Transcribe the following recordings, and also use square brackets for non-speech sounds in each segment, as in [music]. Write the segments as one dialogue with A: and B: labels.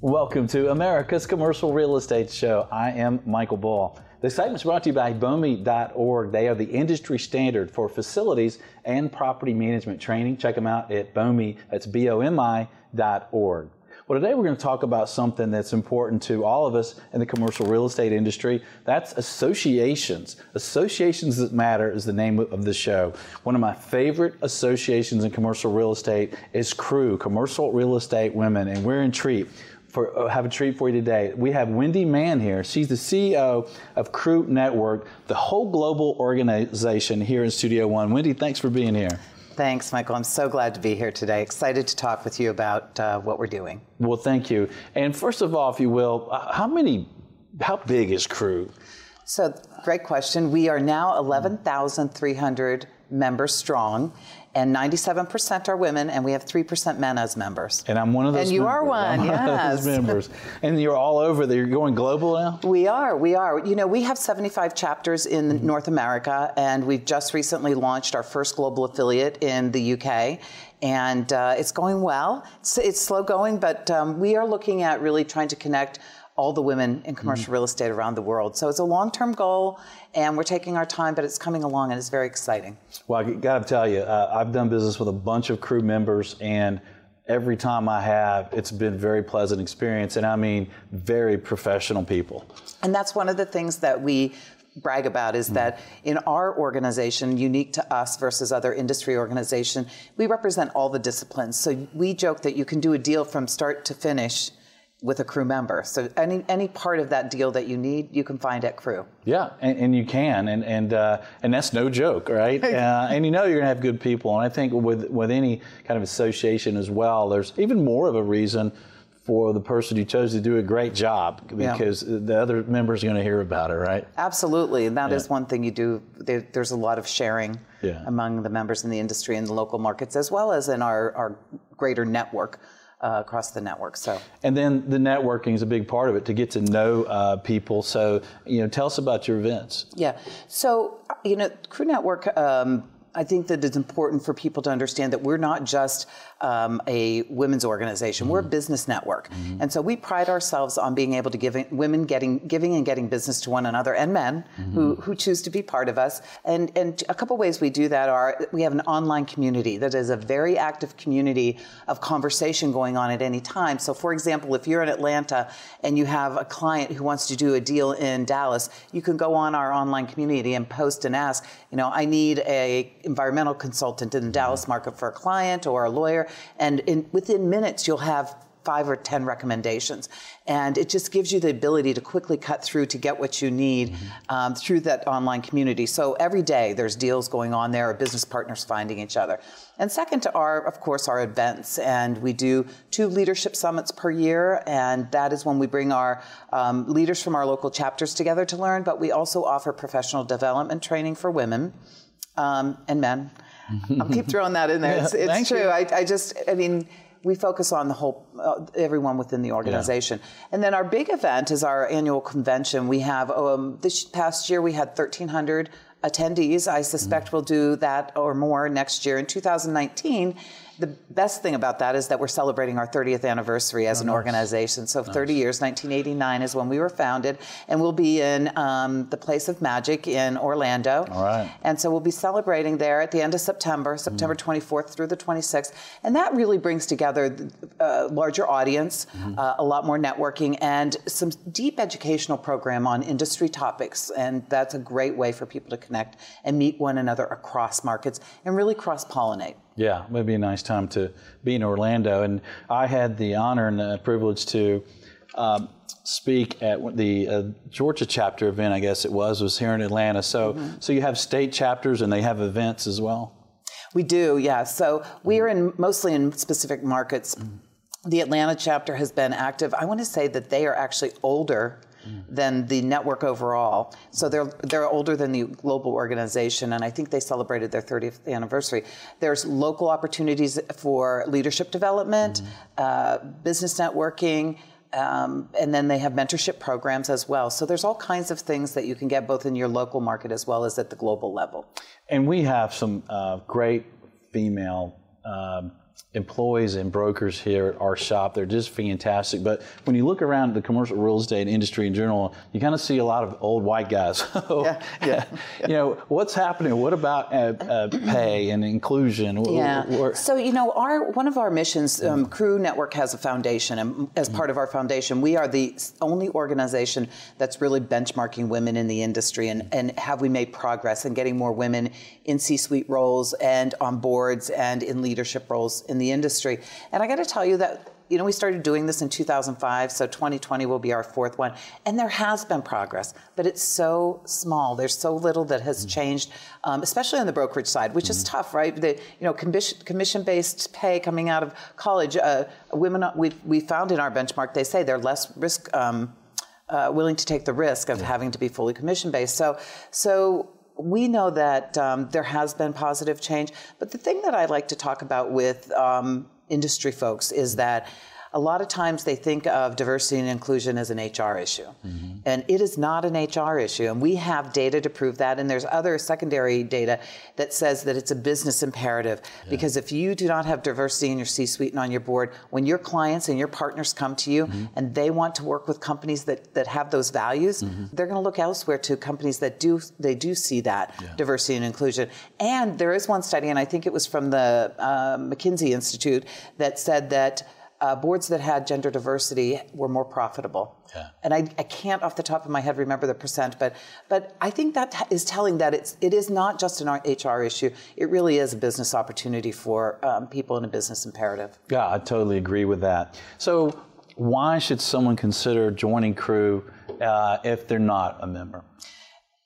A: Welcome to America's Commercial Real Estate Show. I am Michael Bull. The segment is brought to you by BOMI.org. They are the industry standard for facilities and property management training. Check them out at BOMI, that's B-O-M-I dot org. Well, today we're going to talk about something that's important to all of us in the commercial real estate industry. That's associations. Associations that matter is the name of the show. One of my favorite associations in commercial real estate is CREW, Commercial Real Estate Women, and we're in treat for uh, have a treat for you today. We have Wendy Mann here. She's the CEO of CREW Network, the whole global organization here in Studio One. Wendy, thanks for being here.
B: Thanks, Michael. I'm so glad to be here today. Excited to talk with you about uh, what we're doing.
A: Well, thank you. And first of all, if you will, uh, how many, how big is CREW?
B: So, great question. We are now 11,300 members strong and 97% are women, and we have 3% men as members.
A: And I'm one of those.
B: And you
A: members.
B: are one,
A: I'm
B: yes.
A: One members. [laughs] and you're all over there. You're going global now.
B: We are. We are. You know, we have 75 chapters in mm-hmm. North America, and we've just recently launched our first global affiliate in the UK. And uh, it's going well. It's, it's, slow going, but um, we are looking at really trying to connect all the women in commercial mm-hmm. real estate around the world. So it's a long term goal, and we're taking our time, but it's coming along and it's very exciting.
A: Well, I got to tell you, uh, I've done business with a bunch of CREW members, and every time I have, it's been very pleasant experience, and I mean very professional people.
B: And that's one of the things that we brag about is mm. that in our organization, unique to us versus other industry organization, we represent all the disciplines. So we joke that you can do a deal from start to finish with a CREW member. So any any part of that deal that you need, you can find at CREW.
A: Yeah, and, and you can, and and uh, and that's no joke, right? [laughs] uh, and you know you're gonna have good people, and I think with with any kind of association as well, there's even more of a reason for the person who chose to do a great job because yeah. the other members are going to hear about it, right?
B: Absolutely, and that yeah. is one thing you do. There, there's a lot of sharing
A: yeah.
B: among the members in the industry and the local markets, as well as in our, our greater network uh, across the network. So,
A: and then the networking is a big part of it to get to know uh, people. So, you know, tell us about your events.
B: Yeah. So, you know, CREW Network. Um, I think that it's important for people to understand that we're not just um, a women's organization. Mm-hmm. We're a mm-hmm. business network, mm-hmm. and so we pride ourselves on being able to give women getting giving and getting business to one another, and men mm-hmm. who who choose to be part of us. And and a couple ways we do that are we have an online community that is a very active community of conversation going on at any time. So, for example, if you're in Atlanta and you have a client who wants to do a deal in Dallas, you can go on our online community and post and ask, you know, I need a environmental consultant in the Dallas market for a client or a lawyer and in, within minutes you'll have five or ten recommendations. And it just gives you the ability to quickly cut through to get what you need mm-hmm. um, through that online community. So every day there's deals going on there, or business partners finding each other. And second to our, of course, our events. And we do two leadership summits per year. And that is when we bring our um, leaders from our local chapters together to learn. But we also offer professional development training for women um, and men. I'll keep throwing that in there. It's, it's true. I, I, just, I mean, we focus on the whole, uh, everyone within the organization. Yeah. And then our big event is our annual convention. We have, um, this past year, we had 1,300 attendees. I suspect mm we'll do that or more next year. In 2019, the best thing about that is that we're celebrating our 30th anniversary as oh, an nice. organization. So nice. 30 years, 1989 is when we were founded, and we'll be in um, the Place of Magic in Orlando.
A: All right.
B: And so we'll be celebrating there at the end of September, September mm. 24th through the 26th, and that really brings together a uh, larger audience, mm. uh, a lot more networking, and some deep educational program on industry topics, and that's a great way for people to connect and meet one another across markets and really cross pollinate.
A: Yeah, it would be a nice time to be in Orlando. And I had the honor and the privilege to um, speak at the uh, Georgia chapter event, I guess it was, was here in Atlanta. So, mm-hmm. so you have state chapters and they have events as well?
B: We do, yeah. So we are in mostly in specific markets. Mm-hmm. The Atlanta chapter has been active. I want to say that they are actually older than the network overall. So they're they're older than the global organization, and I think they celebrated their 30th anniversary. There's local opportunities for leadership development, mm-hmm. uh, business networking. um, and then they have mentorship programs as well. So there's all kinds of things that you can get both in your local market as well as at the global level.
A: And we have some uh, great female um, employees and brokers here at our shop. They're just fantastic. But when you look around the commercial real estate industry in general, you kind of see a lot of old white guys. [laughs] yeah, yeah, [laughs] You know, what's happening? What about uh, uh, pay and inclusion?
B: Yeah. So, you know, our one of our missions, um, Crew Network has a foundation. And as part of our foundation, we are the only organization that's really benchmarking women in the industry. And, and have we made progress in getting more women in C suite roles and on boards and in leadership roles in the industry. And I got to tell you that you know, we started doing this in 2005, so 2020 will be our fourth one. And there has been progress, but it's so small. There's so little that has mm-hmm. changed, um, especially on the brokerage side, which mm-hmm. is tough, right? The, you know, commission based pay coming out of college, uh, women, we, we found in our benchmark, they say they're less risk. Um, uh, willing to take the risk of yeah. having to be fully commission based. So, so we know that um, there has been positive change, but the thing that I like to talk about with um, industry folks is that a lot of times they think of diversity and inclusion as an HR issue. Mm-hmm. And it is not an HR issue. And we have data to prove that. And there's other secondary data that says that it's a business imperative. Yeah. Because if you do not have diversity in your C suite and on your board, when your clients and your partners come to you mm-hmm. and they want to work with companies that, that have those values, mm-hmm. they're going to look elsewhere to companies that do they do see that yeah. diversity and inclusion. And there is one study, and I think it was from the uh, McKinsey Institute, that said that uh, boards that had gender diversity were more profitable. Yeah. And I, I, can't off the top of my head remember the percent, but but I think that is telling that it's it is not just an HR issue. It really is a business opportunity for um, people in a business imperative.
A: Yeah, I totally agree with that. So why should someone consider joining Crew uh, if they're not a member?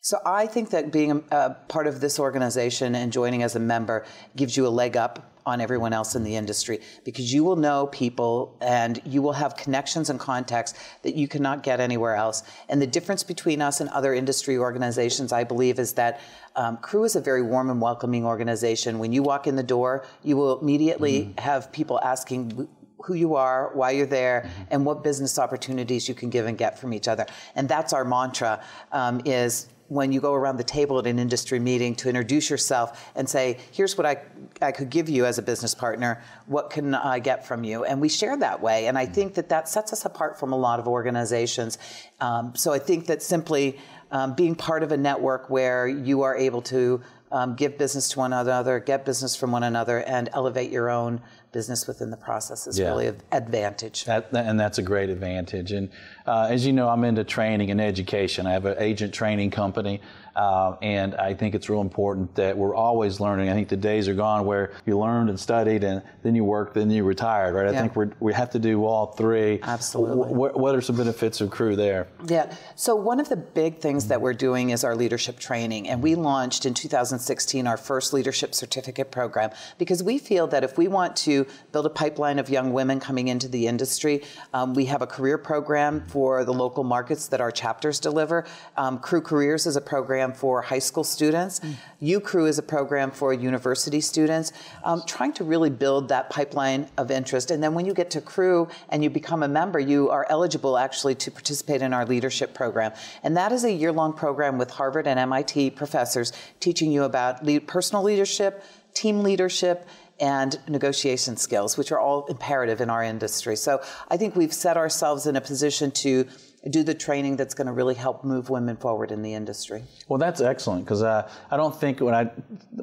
B: So I think that being a, a part of this organization and joining as a member gives you a leg up on everyone else in the industry because you will know people and you will have connections and contacts that you cannot get anywhere else. And the difference between us and other industry organizations, I believe, is that um, Crew is a very warm and welcoming organization. When you walk in the door, you will immediately mm-hmm. have people asking, who you are, why you're there, mm-hmm. and what business opportunities you can give and get from each other. And that's our mantra: um, is when you go around the table at an industry meeting to introduce yourself and say, here's what I, I could give you as a business partner. What can I get from you? And we share that way. And I think that that sets us apart from a lot of organizations. Um, so I think that simply um, being part of a network where you are able to um, give business to one another, get business from one another, and elevate your own business within the process is yeah. really an advantage.
A: That, and that's a great advantage. And uh, as you know, I'm into training and education. I have an agent training company. Uh, and I think it's real important that we're always learning. I think the days are gone where you learned and studied and then you worked, then you retired, right? I think we we have to do all three.
B: Absolutely.
A: W- what are some benefits of crew there?
B: Yeah. So one of the big things that we're doing is our leadership training. And we launched in 2016 our first leadership certificate program because we feel that if we want to build a pipeline of young women coming into the industry, um, we have a career program for the local markets that our chapters deliver. Um, crew Careers is a program for high school students. Mm. UCrew is a program for university students, um, trying to really build that pipeline of interest. And then when you get to Crew and you become a member, you are eligible actually to participate in our leadership program. And that is a year long program with Harvard and MIT professors teaching you about lead, personal leadership, team leadership, and negotiation skills, which are all imperative in our industry. So I think we've set ourselves in a position to do the training that's going to really help move women forward in the industry.
A: Well, that's excellent because I, uh, I don't think when I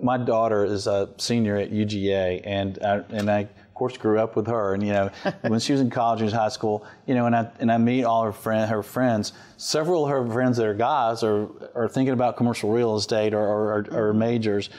A: my daughter is a senior at UGA and I, and I of course grew up with her and you know [laughs] when she was in college and high school you know and I and I meet all her friend her friends several of her friends that are guys are are thinking about commercial real estate or or, or, or majors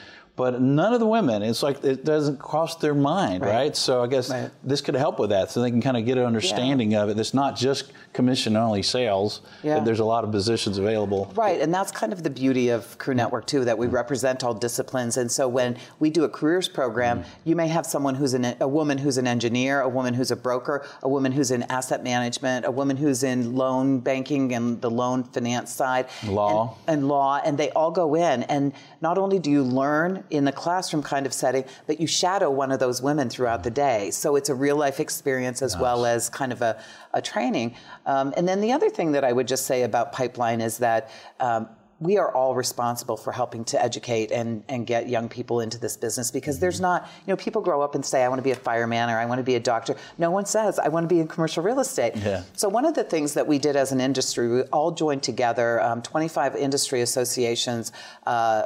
A: but none of the women it's like it doesn't cross their mind right, right? so i guess right. this could help with that so they can kind of get an understanding yeah. of it it's not just commission only sales yeah. there's a lot of positions available
B: right and that's kind of the beauty of crew network too that we mm represent all disciplines and so when we do a careers program mm you may have someone who's an, a woman who's an engineer a woman who's a broker a woman who's in asset management a woman who's in loan banking and the loan finance side
A: law
B: and, and law and they all go in and not only do you learn in the classroom kind of setting, but you shadow one of those women throughout the day. So it's a real life experience as nice. well as kind of a, a training. Um, and then the other thing that I would just say about Pipeline is that um, we are all responsible for helping to educate and, and get young people into this business because there's mm-hmm. not, you know, people grow up and say, I want to be a fireman or I want to be a doctor. No one says, I want to be in commercial real estate. Yeah. So, one of the things that we did as an industry, we all joined together, um, 25 industry associations. Uh,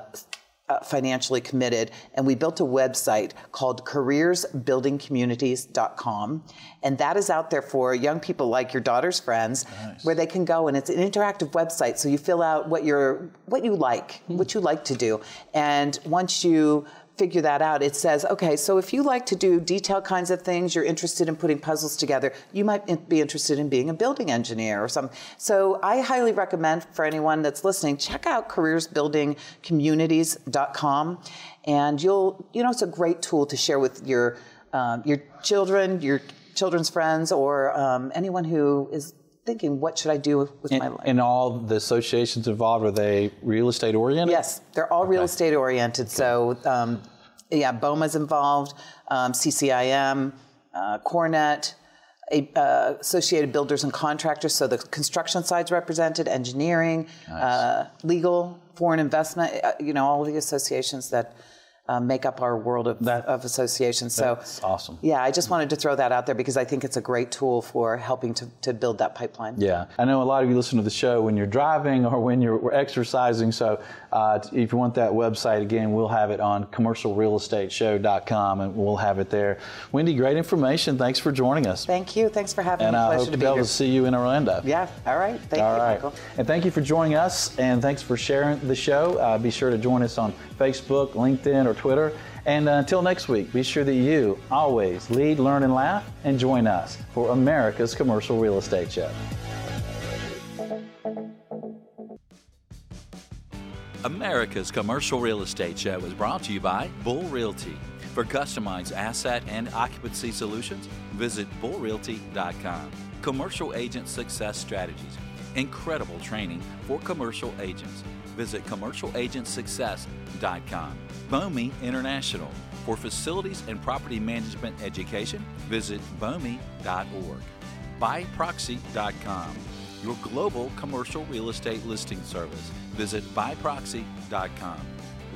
B: uh, financially committed, and we built a website called careersbuildingcommunities.com. And that is out there for young people like your daughter's friends, nice. where they can go and it's an interactive website. So you fill out what you're what you like, mm. what you like to do. And once you figure that out. It says, okay, so if you like to do detailed kinds of things, you're interested in putting puzzles together, you might be interested in being a building engineer or something. So I highly recommend for anyone that's listening, check out careersbuildingcommunities.com and you'll, you know, it's a great tool to share with your, um, your children, your children's friends, or um, anyone who is thinking, what should I do with
A: and,
B: my life?
A: And all the associations involved, are they real estate oriented?
B: Yes, they're all okay. real estate oriented. So, um, yeah, BOMA's involved, um, CCIM, uh, CoreNet, a, uh, Associated Builders and Contractors. So the construction side's represented, engineering, nice. uh, legal, foreign investment. Uh, you know, all the associations that um, make up our world of, that, of associations.
A: So that's awesome.
B: Yeah, I just wanted to throw that out there because I think it's a great tool for helping to, to build that pipeline.
A: Yeah, I know a lot of you listen to the show when you're driving or when you're exercising. So uh, if you want that website again, we'll have it on commercialrealestateshow.com and we'll have it there. Wendy, great information. Thanks for joining us.
B: Thank you. Thanks for having
A: and
B: me.
A: And
B: I
A: hope to be, able to see you in Orlando.
B: Yeah. All right. Thank
A: All
B: you,
A: right.
B: Michael.
A: And thank you for joining us. And thanks for sharing the show. Uh, be sure to join us on Facebook, LinkedIn, or Twitter. And uh, until next week, be sure that you always lead, learn, and laugh, and join us for America's Commercial Real Estate Show.
C: America's Commercial Real Estate Show is brought to you by Bull Realty. For customized asset and occupancy solutions, visit bullrealty.com. Commercial Agent Success Strategies. Incredible training for commercial agents. Visit commercialagentsuccess.com. BOMI International. For facilities and property management education, visit BOMI.org. BuyProxy.com your global commercial real estate listing service. Visit buyproxy.com.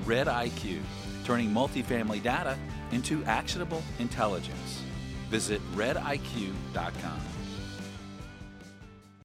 C: Red IQ, turning multifamily data into actionable intelligence. Visit rediq.com.